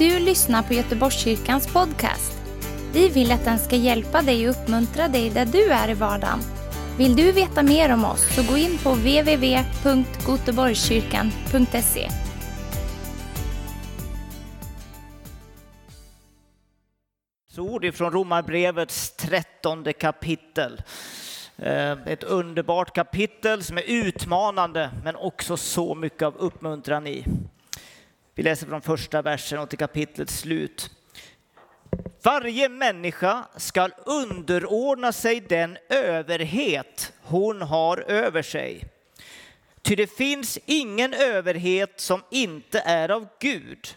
du lyssnar på Göteborgskyrkans podcast. Vi vill att den ska hjälpa dig och uppmuntra dig där du är i vardagen. Vill du veta mer om oss så gå in på www.goteborgskyrkan.se. Så ord ifrån Romarbrevets trettonde kapitel. Eh, ett underbart kapitel som är utmanande men också så mycket av uppmuntran i. Vi läser från första versen och till kapitlets slut. Varje människa skall underordna sig den överhet hon har över sig. Ty det finns ingen överhet som inte är av Gud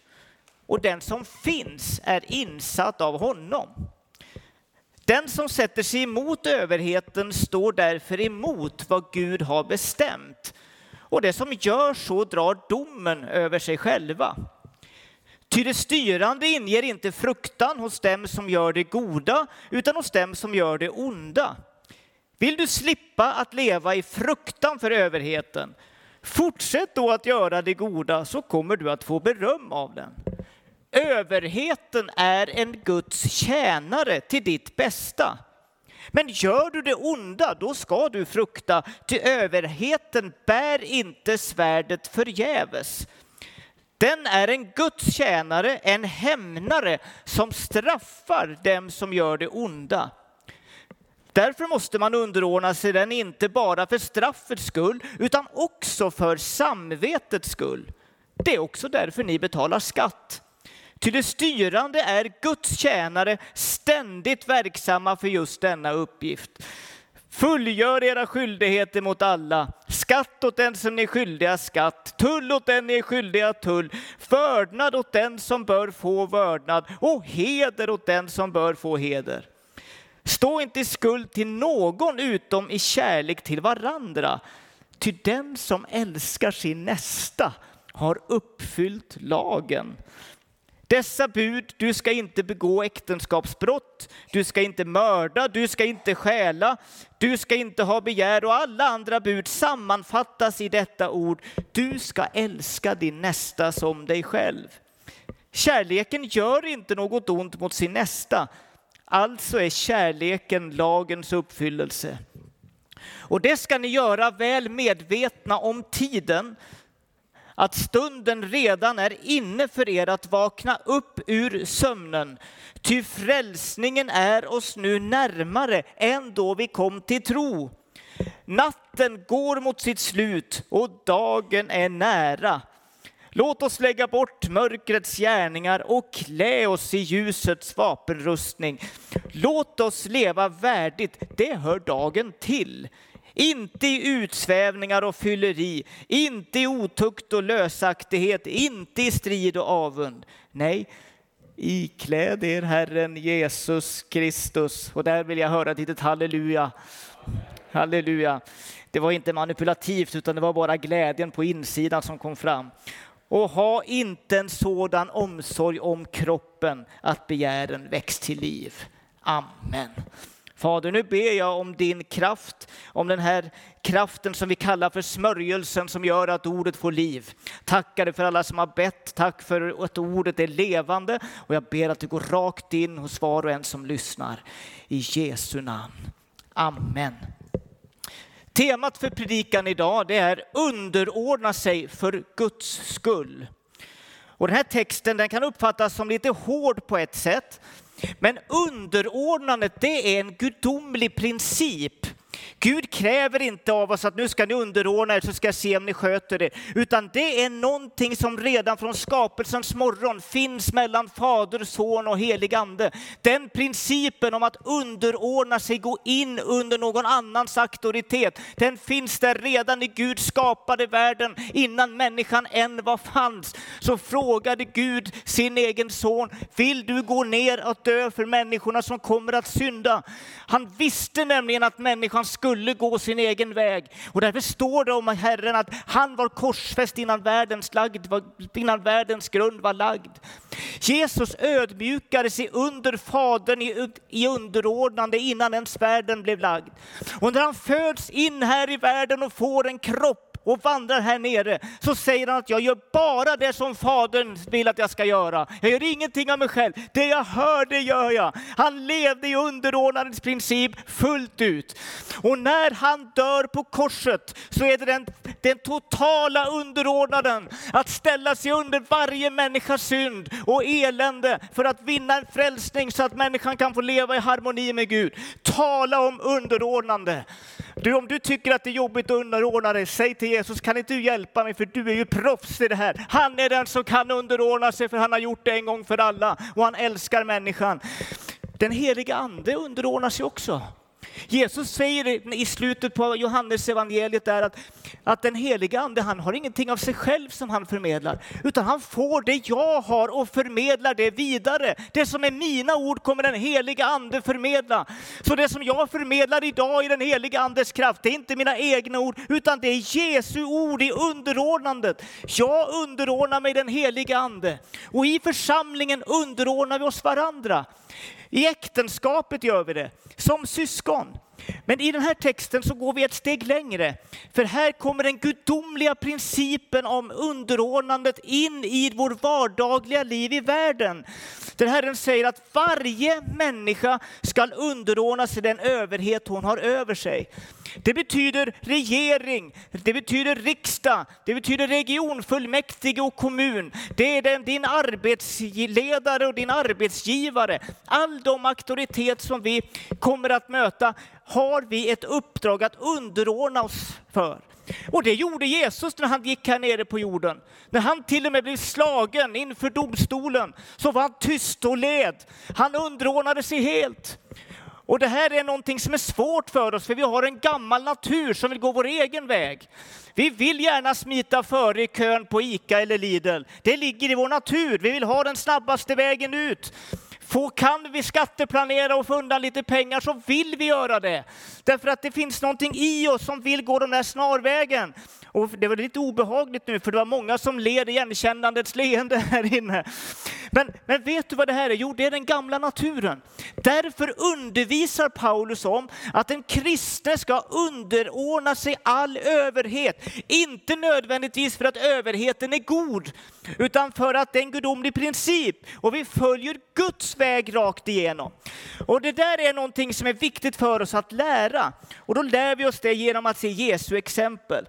och den som finns är insatt av honom. Den som sätter sig emot överheten står därför emot vad Gud har bestämt och det som gör så drar domen över sig själva. Ty det styrande inger inte fruktan hos dem som gör det goda utan hos dem som gör det onda. Vill du slippa att leva i fruktan för överheten, fortsätt då att göra det goda så kommer du att få beröm av den. Överheten är en Guds tjänare till ditt bästa. Men gör du det onda, då ska du frukta, ty överheten bär inte svärdet förgäves. Den är en Guds tjänare, en hämnare som straffar dem som gör det onda. Därför måste man underordna sig den inte bara för straffets skull, utan också för samvetets skull. Det är också därför ni betalar skatt. Ty det styrande är Guds tjänare, ständigt verksamma för just denna uppgift. Fullgör era skyldigheter mot alla. Skatt åt den som ni är skyldiga skatt, tull åt den ni är skyldiga tull, vördnad åt den som bör få vördnad och heder åt den som bör få heder. Stå inte i skuld till någon utom i kärlek till varandra. Ty den som älskar sin nästa har uppfyllt lagen. Dessa bud, du ska inte begå äktenskapsbrott, du ska inte mörda, du ska inte stjäla, du ska inte ha begär och alla andra bud sammanfattas i detta ord. Du ska älska din nästa som dig själv. Kärleken gör inte något ont mot sin nästa, alltså är kärleken lagens uppfyllelse. Och det ska ni göra väl medvetna om tiden, att stunden redan är inne för er att vakna upp ur sömnen. Ty frälsningen är oss nu närmare än då vi kom till tro. Natten går mot sitt slut och dagen är nära. Låt oss lägga bort mörkrets gärningar och klä oss i ljusets vapenrustning. Låt oss leva värdigt, det hör dagen till. Inte i utsvävningar och fylleri, inte i otukt och lösaktighet, inte i strid och avund. Nej, ikläd er Herren Jesus Kristus. Och där vill jag höra ett litet halleluja. Halleluja. Det var inte manipulativt utan det var bara glädjen på insidan som kom fram. Och ha inte en sådan omsorg om kroppen att begären väcks till liv. Amen. Fader, nu ber jag om din kraft, om den här kraften som vi kallar för smörjelsen som gör att ordet får liv. Tackar dig för alla som har bett, tack för att ordet är levande och jag ber att du går rakt in hos var och en som lyssnar. I Jesu namn. Amen. Temat för predikan idag det är underordna sig för Guds skull. Och den här texten den kan uppfattas som lite hård på ett sätt, men underordnandet det är en gudomlig princip. Gud kräver inte av oss att nu ska ni underordna er så ska jag se om ni sköter det. Utan det är någonting som redan från skapelsens morgon finns mellan Fader, Son och helig Ande. Den principen om att underordna sig, gå in under någon annans auktoritet, den finns där redan i Gud skapade världen innan människan än var fanns. Så frågade Gud sin egen son, vill du gå ner och dö för människorna som kommer att synda? Han visste nämligen att människan skulle gå sin egen väg. Och därför står det om Herren att han var korsfäst innan världens, lagd, innan världens grund var lagd. Jesus ödmjukade sig under Fadern i, i underordnande innan ens världen blev lagd. Och när han föds in här i världen och får en kropp och vandrar här nere så säger han att jag gör bara det som Fadern vill att jag ska göra. Jag gör ingenting av mig själv. Det jag hör, det gör jag. Han levde i underordnandets princip fullt ut. Och när han dör på korset så är det den, den totala underordnaden att ställa sig under varje människas synd och elände för att vinna en frälsning så att människan kan få leva i harmoni med Gud. Tala om underordnande. Du, om du tycker att det är jobbigt att underordna dig, säg till Jesus, kan inte du hjälpa mig för du är ju proffs i det här. Han är den som kan underordna sig för han har gjort det en gång för alla och han älskar människan. Den heliga ande underordnar sig också. Jesus säger i slutet på Johannes evangeliet där att, att den heliga ande, han har ingenting av sig själv som han förmedlar, utan han får det jag har och förmedlar det vidare. Det som är mina ord kommer den heliga ande förmedla. Så det som jag förmedlar idag i den heliga andes kraft, det är inte mina egna ord, utan det är Jesu ord i underordnandet. Jag underordnar mig den heliga ande och i församlingen underordnar vi oss varandra. I äktenskapet gör vi det, som syskon. Men i den här texten så går vi ett steg längre. För här kommer den gudomliga principen om underordnandet in i vår vardagliga liv i världen. Den Herren säger att varje människa ska underordna sig den överhet hon har över sig. Det betyder regering, det betyder riksdag, det betyder regionfullmäktige och kommun. Det är den, din arbetsledare och din arbetsgivare. All de auktoritet som vi kommer att möta har vi ett uppdrag att underordna oss för. Och det gjorde Jesus när han gick här nere på jorden. När han till och med blev slagen inför domstolen så var han tyst och led. Han underordnade sig helt. Och det här är någonting som är svårt för oss, för vi har en gammal natur som vill gå vår egen väg. Vi vill gärna smita före i kön på ICA eller Lidl. Det ligger i vår natur. Vi vill ha den snabbaste vägen ut. Få, kan vi skatteplanera och få undan lite pengar så vill vi göra det. Därför att det finns någonting i oss som vill gå den här snarvägen. Och det var lite obehagligt nu, för det var många som led igenkännandets leende här inne. Men, men vet du vad det här är? Jo, det är den gamla naturen. Därför undervisar Paulus om att en kristne ska underordna sig all överhet. Inte nödvändigtvis för att överheten är god, utan för att det är en gudomlig princip och vi följer Guds väg rakt igenom. Och det där är någonting som är viktigt för oss att lära. Och då lär vi oss det genom att se Jesu exempel.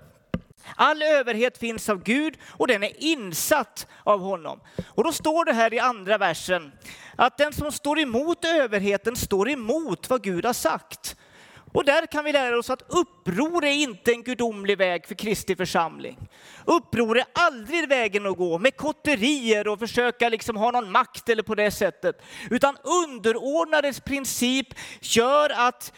All överhet finns av Gud och den är insatt av honom. Och då står det här i andra versen att den som står emot överheten står emot vad Gud har sagt. Och där kan vi lära oss att uppror är inte en gudomlig väg för Kristi församling. Uppror är aldrig vägen att gå med kotterier och försöka liksom ha någon makt eller på det sättet. Utan underordnades princip gör att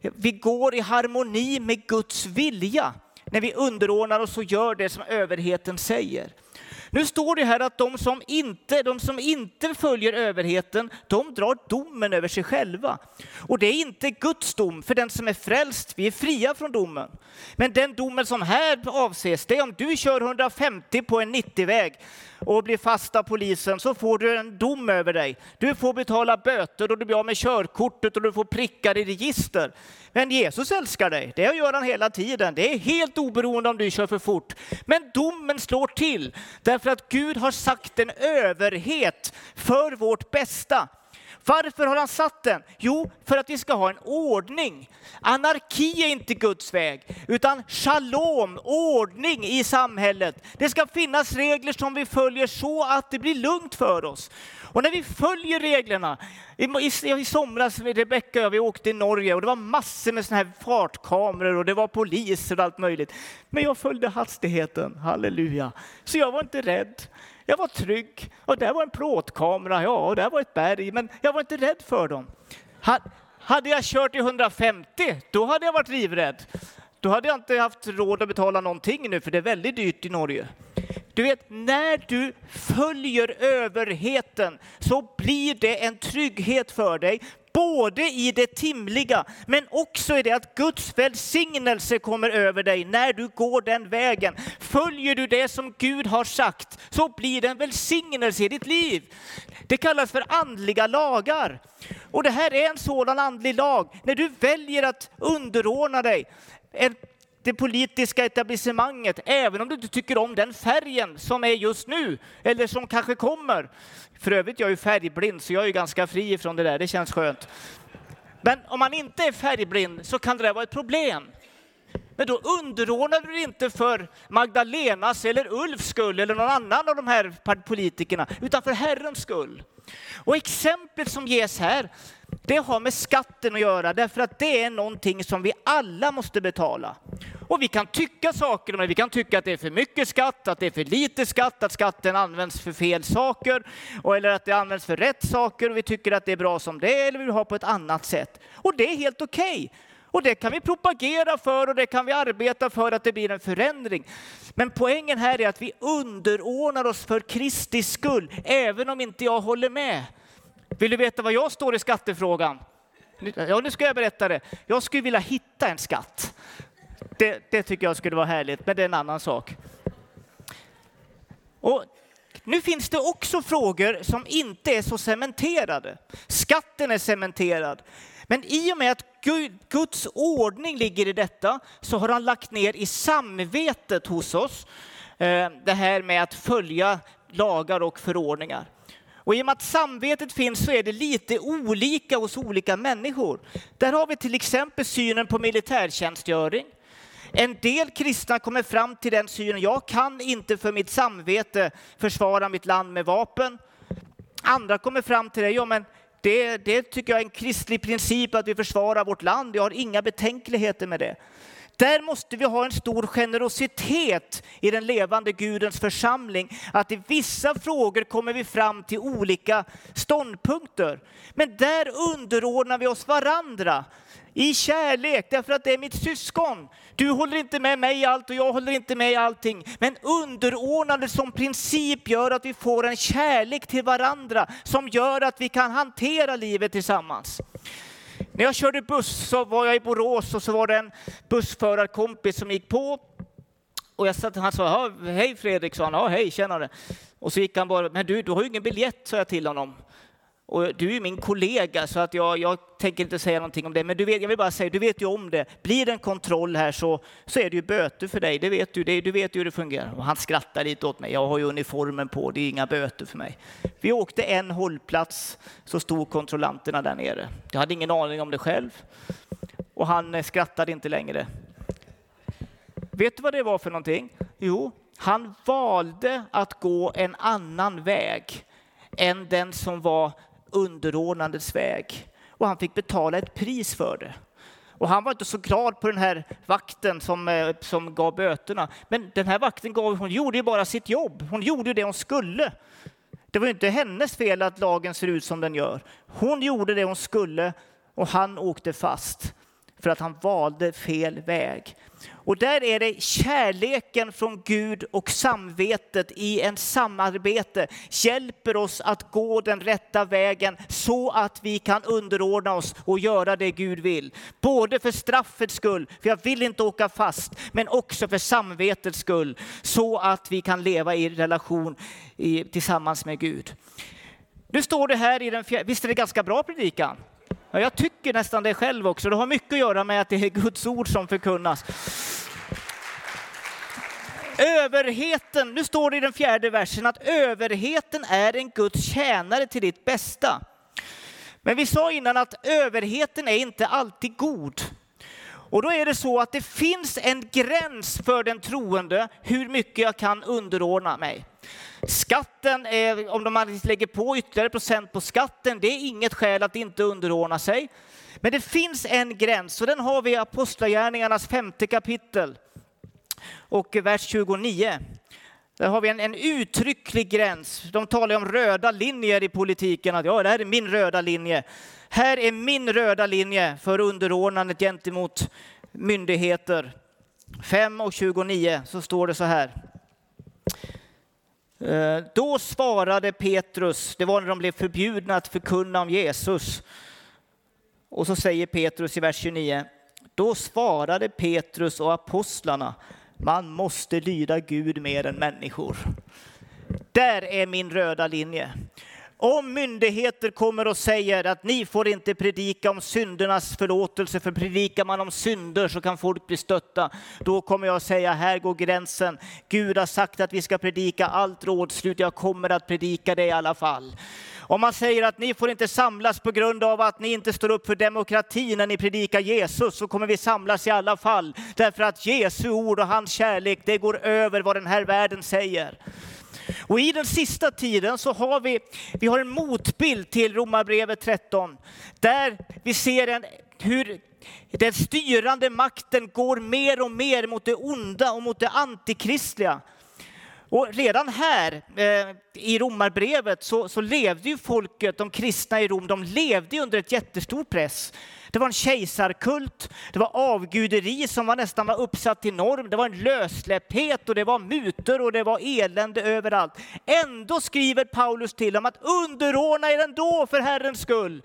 vi går i harmoni med Guds vilja när vi underordnar oss och gör det som överheten säger. Nu står det här att de som inte, de som inte följer överheten, de drar domen över sig själva. Och det är inte Guds dom, för den som är frälst, vi är fria från domen. Men den domen som här avses, det är om du kör 150 på en 90-väg och blir fast av polisen så får du en dom över dig. Du får betala böter och du blir av med körkortet och du får prickar i register. Men Jesus älskar dig, det gör han hela tiden. Det är helt oberoende om du kör för fort. Men domen slår till därför att Gud har sagt en överhet för vårt bästa. Varför har han satt den? Jo, för att vi ska ha en ordning. Anarki är inte Guds väg, utan shalom, ordning i samhället. Det ska finnas regler som vi följer så att det blir lugnt för oss. Och när vi följer reglerna, i, i, i somras, Rebecka och jag, vi åkte i Norge och det var massor med såna här fartkameror och det var poliser och allt möjligt. Men jag följde hastigheten, halleluja. Så jag var inte rädd. Jag var trygg. Och där var en plåtkamera, ja, och där var ett berg, men jag var inte rädd för dem. Hade jag kört i 150, då hade jag varit livrädd. Då hade jag inte haft råd att betala någonting nu, för det är väldigt dyrt i Norge. Du vet, när du följer överheten så blir det en trygghet för dig, både i det timliga, men också i det att Guds välsignelse kommer över dig när du går den vägen. Följer du det som Gud har sagt så blir det en välsignelse i ditt liv. Det kallas för andliga lagar. Och det här är en sådan andlig lag. När du väljer att underordna dig, en det politiska etablissemanget, även om du inte tycker om den färgen som är just nu, eller som kanske kommer. För övrigt, jag är ju färgblind, så jag är ganska fri från det där, det känns skönt. Men om man inte är färgblind så kan det där vara ett problem. Men då underordnar du dig inte för Magdalenas eller Ulfs skull eller någon annan av de här politikerna, utan för Herrens skull. Och exemplet som ges här, det har med skatten att göra, därför att det är någonting som vi alla måste betala. Och vi kan tycka saker om det, vi kan tycka att det är för mycket skatt, att det är för lite skatt, att skatten används för fel saker, eller att det används för rätt saker, och vi tycker att det är bra som det är, eller vi vill ha på ett annat sätt. Och det är helt okej. Okay. Och det kan vi propagera för och det kan vi arbeta för att det blir en förändring. Men poängen här är att vi underordnar oss för Kristi skull, även om inte jag håller med. Vill du veta vad jag står i skattefrågan? Ja, nu ska jag berätta det. Jag skulle vilja hitta en skatt. Det, det tycker jag skulle vara härligt, men det är en annan sak. Och nu finns det också frågor som inte är så cementerade. Skatten är cementerad. Men i och med att Guds ordning ligger i detta så har han lagt ner i samvetet hos oss eh, det här med att följa lagar och förordningar. Och i och med att samvetet finns så är det lite olika hos olika människor. Där har vi till exempel synen på militärtjänstgöring. En del kristna kommer fram till den synen, jag kan inte för mitt samvete försvara mitt land med vapen. Andra kommer fram till det, ja men det, det tycker jag är en kristlig princip att vi försvarar vårt land. Jag har inga betänkligheter med det. Där måste vi ha en stor generositet i den levande Gudens församling. Att i vissa frågor kommer vi fram till olika ståndpunkter. Men där underordnar vi oss varandra i kärlek, därför att det är mitt syskon. Du håller inte med mig i allt och jag håller inte med i allting. Men underordnande som princip gör att vi får en kärlek till varandra som gör att vi kan hantera livet tillsammans. När jag körde buss så var jag i Borås och så var det en bussförarkompis som gick på. Och jag satt, han sa, hej Fredrik, sa han, ja hej, tjenare. Och så gick han bara, men du, du har ju ingen biljett, sa jag till honom. Och du är min kollega så att jag, jag tänker inte säga någonting om det. Men du vet, jag vill bara säga, du vet ju om det. Blir det en kontroll här så, så är det ju böter för dig. Det vet du, det, du vet ju hur det fungerar. Och han skrattar lite åt mig. Jag har ju uniformen på, det är inga böter för mig. Vi åkte en hållplats så stod kontrollanterna där nere. Jag hade ingen aning om det själv. Och han eh, skrattade inte längre. Vet du vad det var för någonting? Jo, han valde att gå en annan väg än den som var underordnandets väg. Och han fick betala ett pris för det. Och han var inte så glad på den här vakten som, eh, som gav böterna. Men den här vakten gav, hon gjorde ju bara sitt jobb. Hon gjorde det hon skulle. Det var inte hennes fel att lagen ser ut som den gör. Hon gjorde det hon skulle och han åkte fast för att han valde fel väg. Och där är det kärleken från Gud och samvetet i en samarbete hjälper oss att gå den rätta vägen så att vi kan underordna oss och göra det Gud vill. Både för straffets skull, för jag vill inte åka fast, men också för samvetets skull så att vi kan leva i relation i, tillsammans med Gud. Nu står det här i den fjärde, visst är det ganska bra predikan? Ja, jag tycker nästan det själv också. Det har mycket att göra med att det är Guds ord som förkunnas. Överheten, nu står det i den fjärde versen att överheten är en Guds tjänare till ditt bästa. Men vi sa innan att överheten är inte alltid god. Och då är det så att det finns en gräns för den troende hur mycket jag kan underordna mig. Skatten, är, om man lägger på ytterligare procent på skatten, det är inget skäl att inte underordna sig. Men det finns en gräns och den har vi i Apostlagärningarnas femte kapitel och vers 29. Där har vi en, en uttrycklig gräns. De talar om röda linjer i politiken. Att, ja, det här är min röda linje. Här är min röda linje för underordnandet gentemot myndigheter. 5 och 29 så står det så här. Eh, då svarade Petrus, det var när de blev förbjudna att förkunna om Jesus. Och så säger Petrus i vers 29, då svarade Petrus och apostlarna, man måste lyda Gud mer än människor. Där är min röda linje. Om myndigheter kommer och säger att ni får inte predika om syndernas förlåtelse, för predikar man om synder så kan folk bli stötta. Då kommer jag säga, här går gränsen. Gud har sagt att vi ska predika allt rådslut, jag kommer att predika det i alla fall. Om man säger att ni får inte samlas på grund av att ni inte står upp för demokrati när ni predikar Jesus, så kommer vi samlas i alla fall. Därför att Jesu ord och hans kärlek, det går över vad den här världen säger. Och i den sista tiden så har vi, vi har en motbild till Romarbrevet 13, där vi ser en, hur den styrande makten går mer och mer mot det onda och mot det antikristliga. Och redan här eh, i Romarbrevet så, så, levde ju folket, de kristna i Rom, de levde under ett jättestor press. Det var en kejsarkult, det var avguderi som var nästan var uppsatt till norm, det var en lössläpphet och det var mutor och det var elände överallt. Ändå skriver Paulus till dem att underordna er ändå för Herrens skull.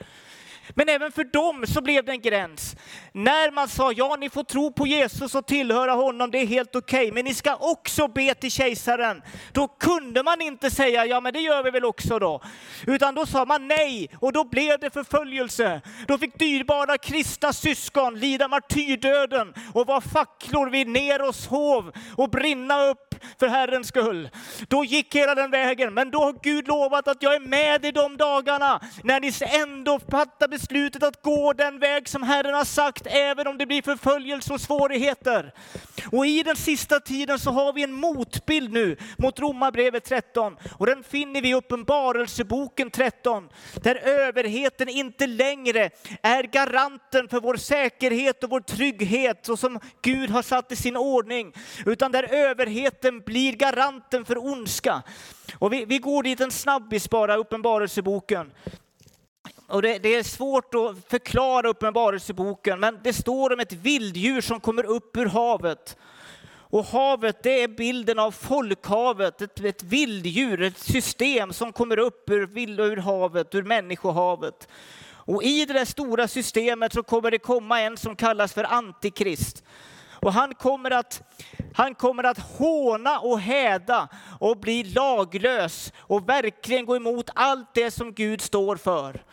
Men även för dem så blev det en gräns. När man sa ja, ni får tro på Jesus och tillhöra honom, det är helt okej, okay, men ni ska också be till kejsaren. Då kunde man inte säga ja, men det gör vi väl också då. Utan då sa man nej och då blev det förföljelse. Då fick dyrbara kristna syskon lida martyrdöden och vara facklor vid Neros hov och brinna upp för Herrens skull. Då gick hela den vägen, men då har Gud lovat att jag är med i de dagarna när ni ändå fattar beslutet att gå den väg som Herren har sagt, även om det blir förföljelse och svårigheter. Och i den sista tiden så har vi en motbild nu mot Romarbrevet 13 och den finner vi i Uppenbarelseboken 13, där överheten inte längre är garanten för vår säkerhet och vår trygghet så som Gud har satt i sin ordning, utan där överheten blir garanten för ondska. Och vi, vi går dit en snabbis bara, Uppenbarelseboken. Och det, det, är svårt att förklara Uppenbarelseboken, men det står om ett vilddjur som kommer upp ur havet. Och havet, det är bilden av folkhavet, ett, ett vilddjur, ett system som kommer upp ur, ur havet, ur människohavet. Och i det där stora systemet så kommer det komma en som kallas för Antikrist. Och han kommer att, han kommer att håna och häda och bli laglös och verkligen gå emot allt det som Gud står för.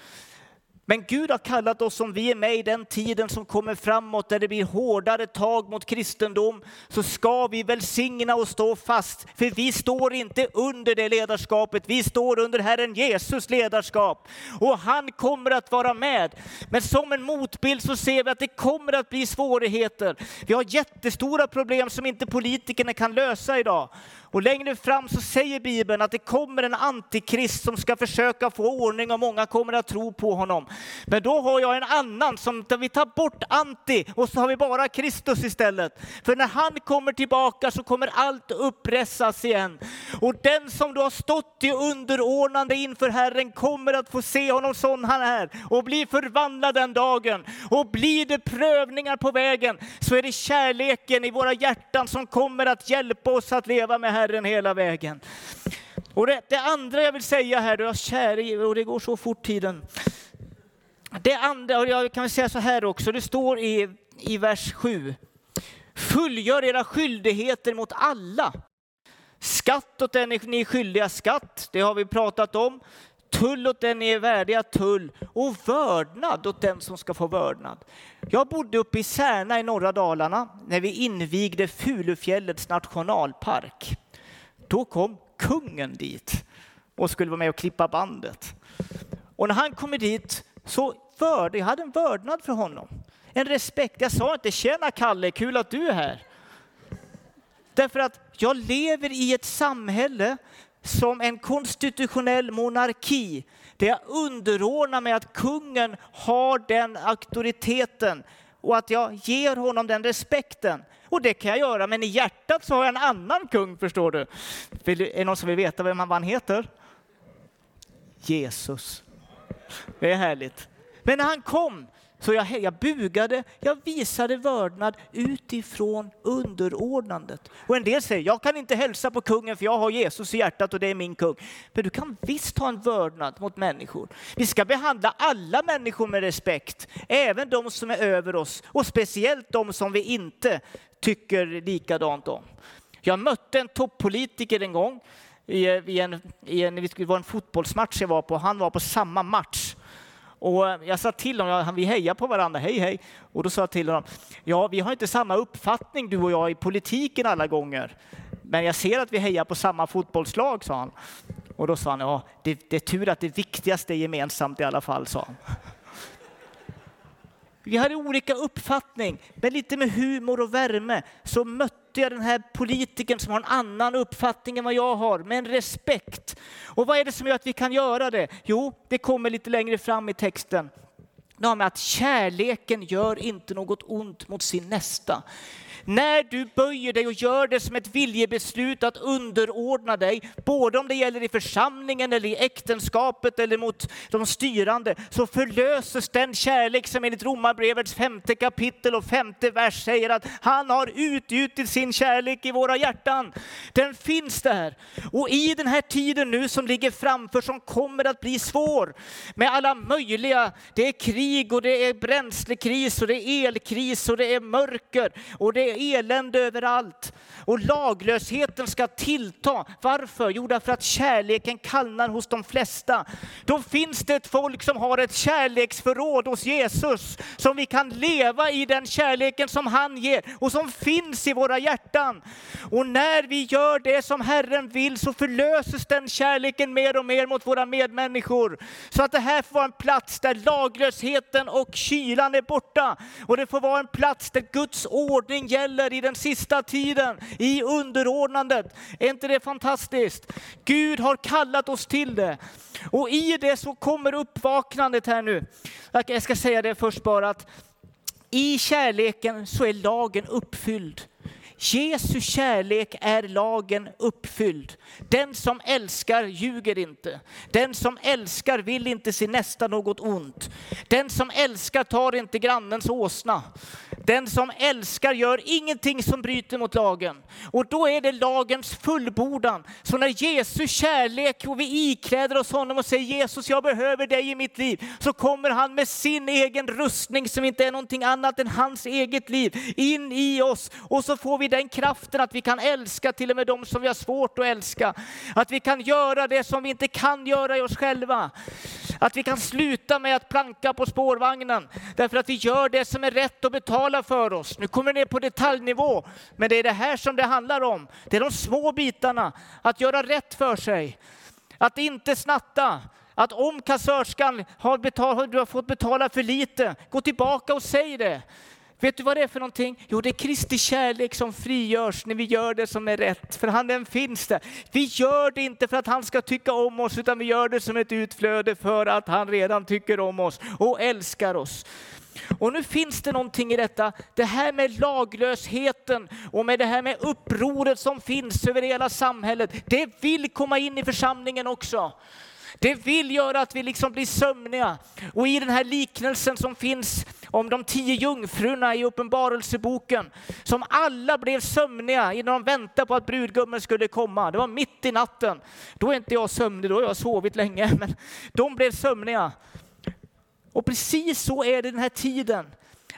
Men Gud har kallat oss, som vi är med i den tiden som kommer framåt, där det blir hårdare tag mot kristendom, så ska vi välsigna och stå fast. För vi står inte under det ledarskapet, vi står under Herren Jesus ledarskap. Och han kommer att vara med. Men som en motbild så ser vi att det kommer att bli svårigheter. Vi har jättestora problem som inte politikerna kan lösa idag. Och längre fram så säger Bibeln att det kommer en antikrist som ska försöka få ordning och många kommer att tro på honom. Men då har jag en annan som där vi tar bort anti och så har vi bara Kristus istället. För när han kommer tillbaka så kommer allt uppressas igen. Och den som då har stått i underordnande inför Herren kommer att få se honom sån han är och bli förvandlad den dagen. Och blir det prövningar på vägen så är det kärleken i våra hjärtan som kommer att hjälpa oss att leva med Herren hela vägen. Och det, det andra jag vill säga här, då, käre, och det går så fort tiden. Det andra, och jag kan säga så här också, det står i, i vers 7. Fullgör era skyldigheter mot alla. Skatt åt den ni är skyldiga skatt, det har vi pratat om. Tull åt den ni är värdiga tull och vördnad åt den som ska få vördnad. Jag bodde uppe i Särna i norra Dalarna när vi invigde Fulufjällets nationalpark. Då kom kungen dit och skulle vara med och klippa bandet. Och när han kommer dit så vörde, jag hade en vördnad för honom. En respekt. Jag sa inte tjena Kalle, kul att du är här. Därför att jag lever i ett samhälle som en konstitutionell monarki där jag underordnar mig att kungen har den auktoriteten och att jag ger honom den respekten. Och det kan jag göra, men i hjärtat så har jag en annan kung, förstår du. Är det någon som vill veta vem han heter? Jesus. Det är härligt. Men när han kom så jag, jag bugade, jag visade vördnad utifrån underordnandet. Och en del säger, jag kan inte hälsa på kungen för jag har Jesus i hjärtat och det är min kung. Men du kan visst ha en vördnad mot människor. Vi ska behandla alla människor med respekt, även de som är över oss och speciellt de som vi inte tycker likadant om. Jag mötte en toppolitiker en gång i, i en, i en, det var en fotbollsmatch jag var på, han var på samma match. Och eh, jag sa till honom, vi hejar på varandra, hej hej. Och då sa jag till honom, ja vi har inte samma uppfattning du och jag i politiken alla gånger. Men jag ser att vi hejar på samma fotbollslag, sa han. Och då sa han, ja det, det är tur att det viktigaste är gemensamt i alla fall, sa han. Vi hade olika uppfattning, men lite med humor och värme så mötte jag den här politikern som har en annan uppfattning än vad jag har, med en respekt. Och vad är det som gör att vi kan göra det? Jo, det kommer lite längre fram i texten. Det har med att kärleken gör inte något ont mot sin nästa. När du böjer dig och gör det som ett viljebeslut att underordna dig, både om det gäller i församlingen eller i äktenskapet eller mot de styrande, så förlöses den kärlek som enligt Romarbrevets femte kapitel och femte vers säger att han har utgjutit sin kärlek i våra hjärtan. Den finns där. Och i den här tiden nu som ligger framför, som kommer att bli svår, med alla möjliga, det är krig och det är bränslekris och det är elkris och det är mörker och det är elände överallt. Och laglösheten ska tillta. Varför? Jo, därför att kärleken kallnar hos de flesta. Då finns det ett folk som har ett kärleksförråd hos Jesus, som vi kan leva i den kärleken som han ger och som finns i våra hjärtan. Och när vi gör det som Herren vill så förlöses den kärleken mer och mer mot våra medmänniskor. Så att det här får vara en plats där laglösheten och kylan är borta. Och det får vara en plats där Guds ordning gäller i den sista tiden i underordnandet. Är inte det fantastiskt? Gud har kallat oss till det. Och i det så kommer uppvaknandet här nu. Jag ska säga det först bara att i kärleken så är lagen uppfylld. Jesu kärlek är lagen uppfylld. Den som älskar ljuger inte. Den som älskar vill inte sin nästa något ont. Den som älskar tar inte grannens åsna. Den som älskar gör ingenting som bryter mot lagen. Och då är det lagens fullbordan. Så när Jesu kärlek och vi ikläder oss honom och säger Jesus jag behöver dig i mitt liv. Så kommer han med sin egen rustning som inte är någonting annat än hans eget liv in i oss. Och så får vi den kraften att vi kan älska till och med de som vi har svårt att älska. Att vi kan göra det som vi inte kan göra i oss själva. Att vi kan sluta med att planka på spårvagnen därför att vi gör det som är rätt att betala för oss. Nu kommer det ner på detaljnivå, men det är det här som det handlar om. Det är de små bitarna, att göra rätt för sig, att inte snatta, att om kassörskan har, betal, du har fått betala för lite, gå tillbaka och säg det. Vet du vad det är för någonting? Jo, det är Kristi kärlek som frigörs när vi gör det som är rätt, för han den finns där. Vi gör det inte för att han ska tycka om oss, utan vi gör det som ett utflöde för att han redan tycker om oss och älskar oss. Och nu finns det någonting i detta, det här med laglösheten och med det här med upproret som finns över hela samhället. Det vill komma in i församlingen också. Det vill göra att vi liksom blir sömniga. Och i den här liknelsen som finns om de tio jungfrurna i Uppenbarelseboken, som alla blev sömniga innan de väntade på att brudgummen skulle komma. Det var mitt i natten. Då är inte jag sömnig, då har jag sovit länge, men de blev sömniga. Och precis så är det den här tiden.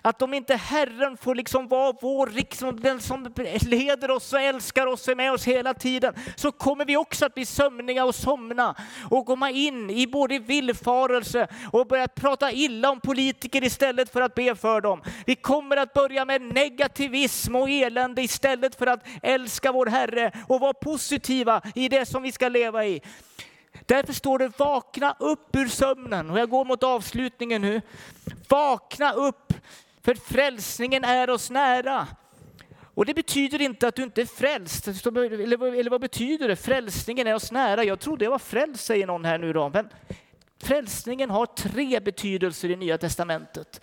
Att om inte Herren får liksom vara vår liksom den som leder oss och älskar oss och är med oss hela tiden, så kommer vi också att bli sömniga och somna och komma in i både villfarelse och börja prata illa om politiker istället för att be för dem. Vi kommer att börja med negativism och elände istället för att älska vår Herre och vara positiva i det som vi ska leva i. Därför står det vakna upp ur sömnen. Och jag går mot avslutningen nu. Vakna upp, för frälsningen är oss nära. Och det betyder inte att du inte är frälst. Eller, vad betyder det? Frälsningen är oss nära. Jag trodde jag var frälst, säger någon här nu då. Men frälsningen har tre betydelser i Nya Testamentet.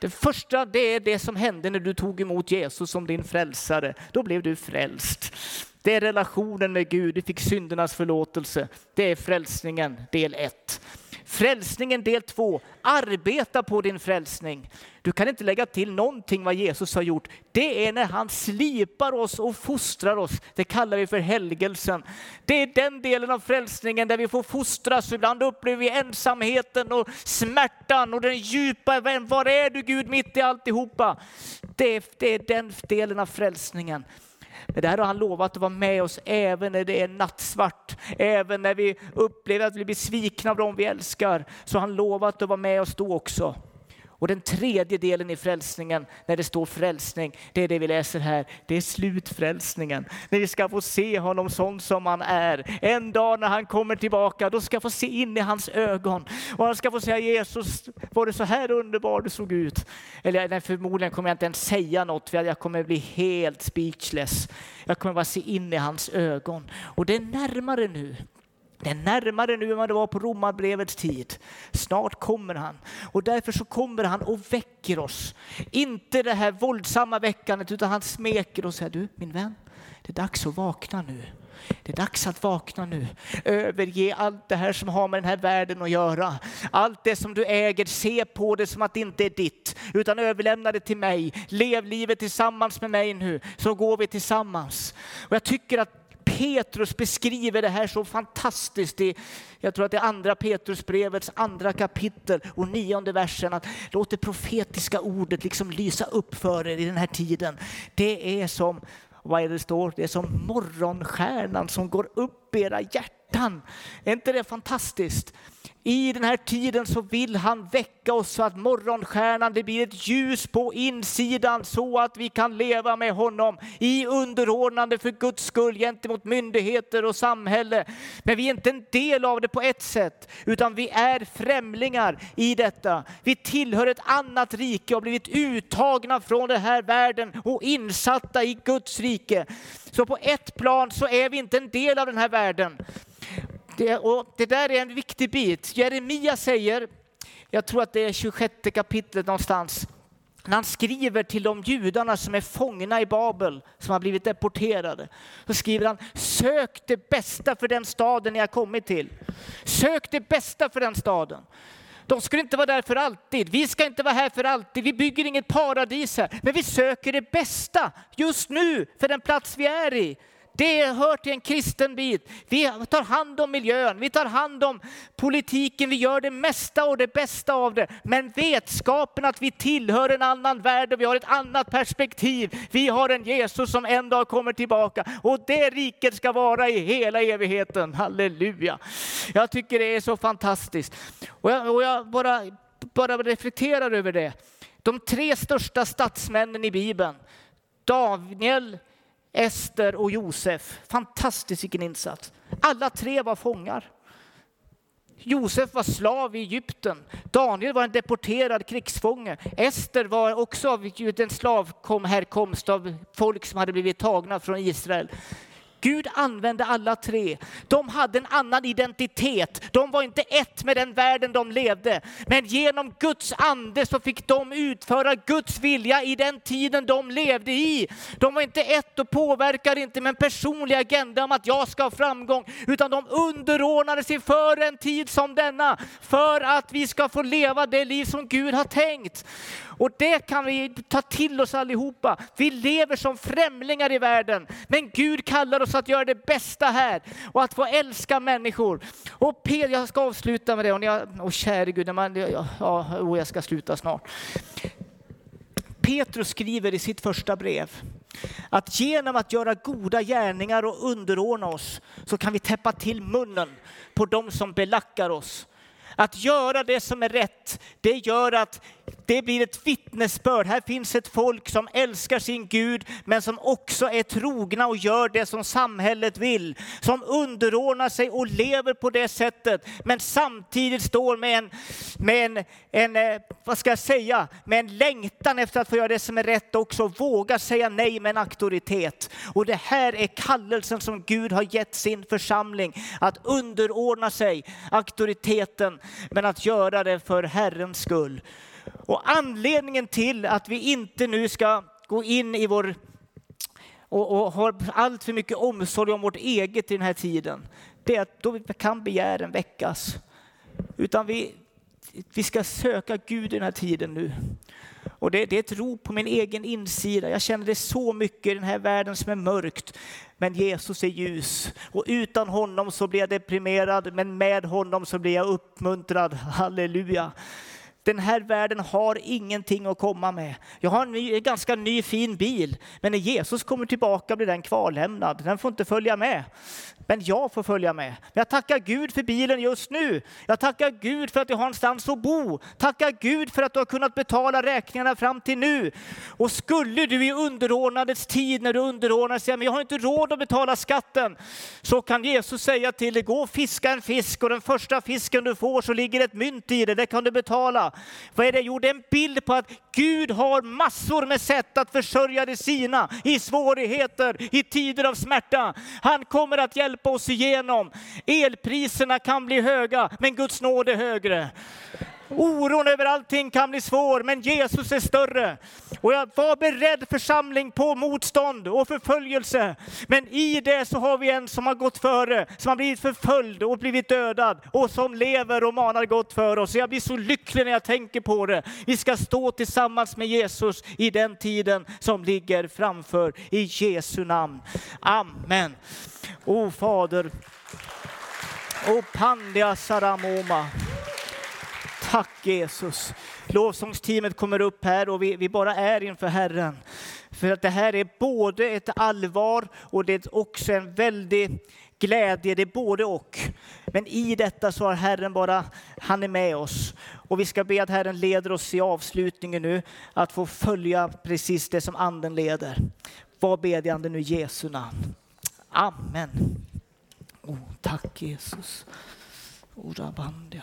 Det första det är det som hände när du tog emot Jesus som din frälsare. Då blev du frälst. Det är relationen med Gud, du fick syndernas förlåtelse. Det är frälsningen, del ett. Frälsningen del två, arbeta på din frälsning. Du kan inte lägga till någonting vad Jesus har gjort. Det är när han slipar oss och fostrar oss. Det kallar vi för helgelsen. Det är den delen av frälsningen där vi får fostras. Ibland upplever vi ensamheten och smärtan och den djupa, var är du Gud mitt i alltihopa? Det det är den delen av frälsningen. Men det har han lovat att vara med oss även när det är nattsvart, även när vi upplever att vi blir svikna av dem vi älskar. Så har han lovat att vara med oss då också. Och den tredje delen i frälsningen, när det står frälsning, det är det vi läser här. Det är slutfrälsningen. När vi ska få se honom sån som han är. En dag när han kommer tillbaka, då ska jag få se in i hans ögon. Och han ska få säga Jesus, var det så här underbar du såg ut? Eller nej, förmodligen kommer jag inte ens säga något, för jag kommer bli helt speechless. Jag kommer bara se in i hans ögon. Och det är närmare nu. Det är närmare nu än vad det var på romarbrevets tid. Snart kommer han och därför så kommer han och väcker oss. Inte det här våldsamma väckandet utan han smeker och säger du min vän, det är dags att vakna nu. Det är dags att vakna nu. Överge allt det här som har med den här världen att göra. Allt det som du äger, se på det som att det inte är ditt, utan överlämna det till mig. Lev livet tillsammans med mig nu, så går vi tillsammans. Och jag tycker att Petrus beskriver det här så fantastiskt i, jag tror att det är andra Petrusbrevets andra kapitel och nionde versen, att låt det profetiska ordet liksom lysa upp för er i den här tiden. Det är som, vad är det står? Det är som morgonstjärnan som går upp i era hjärtan. Är inte det fantastiskt? I den här tiden så vill han väcka oss så att morgonstjärnan, det blir ett ljus på insidan så att vi kan leva med honom i underordnande för Guds skull gentemot myndigheter och samhälle. Men vi är inte en del av det på ett sätt, utan vi är främlingar i detta. Vi tillhör ett annat rike och har blivit uttagna från den här världen och insatta i Guds rike. Så på ett plan så är vi inte en del av den här världen. Det, och det där är en viktig bit. Jeremia säger, jag tror att det är 26 kapitlet någonstans, när han skriver till de judarna som är fångna i Babel, som har blivit deporterade, så skriver han, sök det bästa för den staden ni har kommit till. Sök det bästa för den staden. De skulle inte vara där för alltid. Vi ska inte vara här för alltid. Vi bygger inget paradis här, men vi söker det bästa just nu för den plats vi är i. Det hör till en kristen bit. Vi tar hand om miljön, vi tar hand om politiken, vi gör det mesta och det bästa av det. Men vetskapen att vi tillhör en annan värld och vi har ett annat perspektiv. Vi har en Jesus som en dag kommer tillbaka och det riket ska vara i hela evigheten. Halleluja. Jag tycker det är så fantastiskt. Och jag, och jag bara, bara reflekterar över det. De tre största statsmännen i Bibeln, Daniel, Ester och Josef. Fantastiskt vilken insats. Alla tre var fångar. Josef var slav i Egypten. Daniel var en deporterad krigsfånge. Ester var också av en slavhärkomst av folk som hade blivit tagna från Israel. Gud använde alla tre. De hade en annan identitet. De var inte ett med den världen de levde. Men genom Guds ande så fick de utföra Guds vilja i den tiden de levde i. De var inte ett och påverkade inte med en personlig agenda om att jag ska ha framgång, utan de underordnade sig för en tid som denna, för att vi ska få leva det liv som Gud har tänkt. Och det kan vi ta till oss allihopa. Vi lever som främlingar i världen, men Gud kallar oss att göra det bästa här och att få älska människor. Och Peter, jag ska avsluta med det. Och, jag, och käre Gud, när man, ja, ja, jag ska sluta snart. Petrus skriver i sitt första brev att genom att göra goda gärningar och underordna oss så kan vi täppa till munnen på dem som belackar oss. Att göra det som är rätt, det gör att det blir ett vittnesbörd. Här finns ett folk som älskar sin Gud, men som också är trogna och gör det som samhället vill. Som underordnar sig och lever på det sättet, men samtidigt står med en, med en, en eh, vad ska jag säga, med en längtan efter att få göra det som är rätt också. Våga säga nej med en auktoritet. Och det här är kallelsen som Gud har gett sin församling, att underordna sig auktoriteten, men att göra det för Herrens skull. Och anledningen till att vi inte nu ska gå in i vår och, och har allt för mycket omsorg om vårt eget i den här tiden, det är att då kan begären väckas. Utan vi, vi ska söka Gud i den här tiden nu. Och det, det, är ett rop på min egen insida. Jag känner det så mycket i den här världen som är mörkt. Men Jesus är ljus. Och utan honom så blir jag deprimerad, men med honom så blir jag uppmuntrad. Halleluja. Den här världen har ingenting att komma med. Jag har en, ny, en ganska ny fin bil, men när Jesus kommer tillbaka blir den kvarlämnad. Den får inte följa med. Men jag får följa med. Jag tackar Gud för bilen just nu. Jag tackar Gud för att jag har någonstans att bo. Tackar Gud för att du har kunnat betala räkningarna fram till nu. Och skulle du i underordnadets tid, när du underordnar säga, men jag har inte råd att betala skatten, så kan Jesus säga till dig, gå och fiska en fisk och den första fisken du får så ligger ett mynt i det, det kan du betala. Vad är det? Jo, det är en bild på att Gud har massor med sätt att försörja de sina i svårigheter, i tider av smärta. Han kommer att hjälpa hjälpa oss igenom. Elpriserna kan bli höga, men Guds nåd är högre. Oron över allting kan bli svår, men Jesus är större. Och jag var beredd församling på motstånd och förföljelse. Men i det så har vi en som har gått före, som har blivit förföljd och blivit dödad och som lever och manar gott för oss. Jag blir så lycklig när jag tänker på det. Vi ska stå tillsammans med Jesus i den tiden som ligger framför. I Jesu namn. Amen. O Fader. O Pandia Saramoma. Tack Jesus. Lovsångsteamet kommer upp här och vi, vi, bara är inför Herren. För att det här är både ett allvar och det är också en väldig glädje, det är både och. Men i detta så har Herren bara, han är med oss. Och vi ska be att Herren leder oss i avslutningen nu, att få följa precis det som anden leder. Var bedjande nu i Jesu namn. Amen. Oh, tack Jesus. Oh, Orabandia.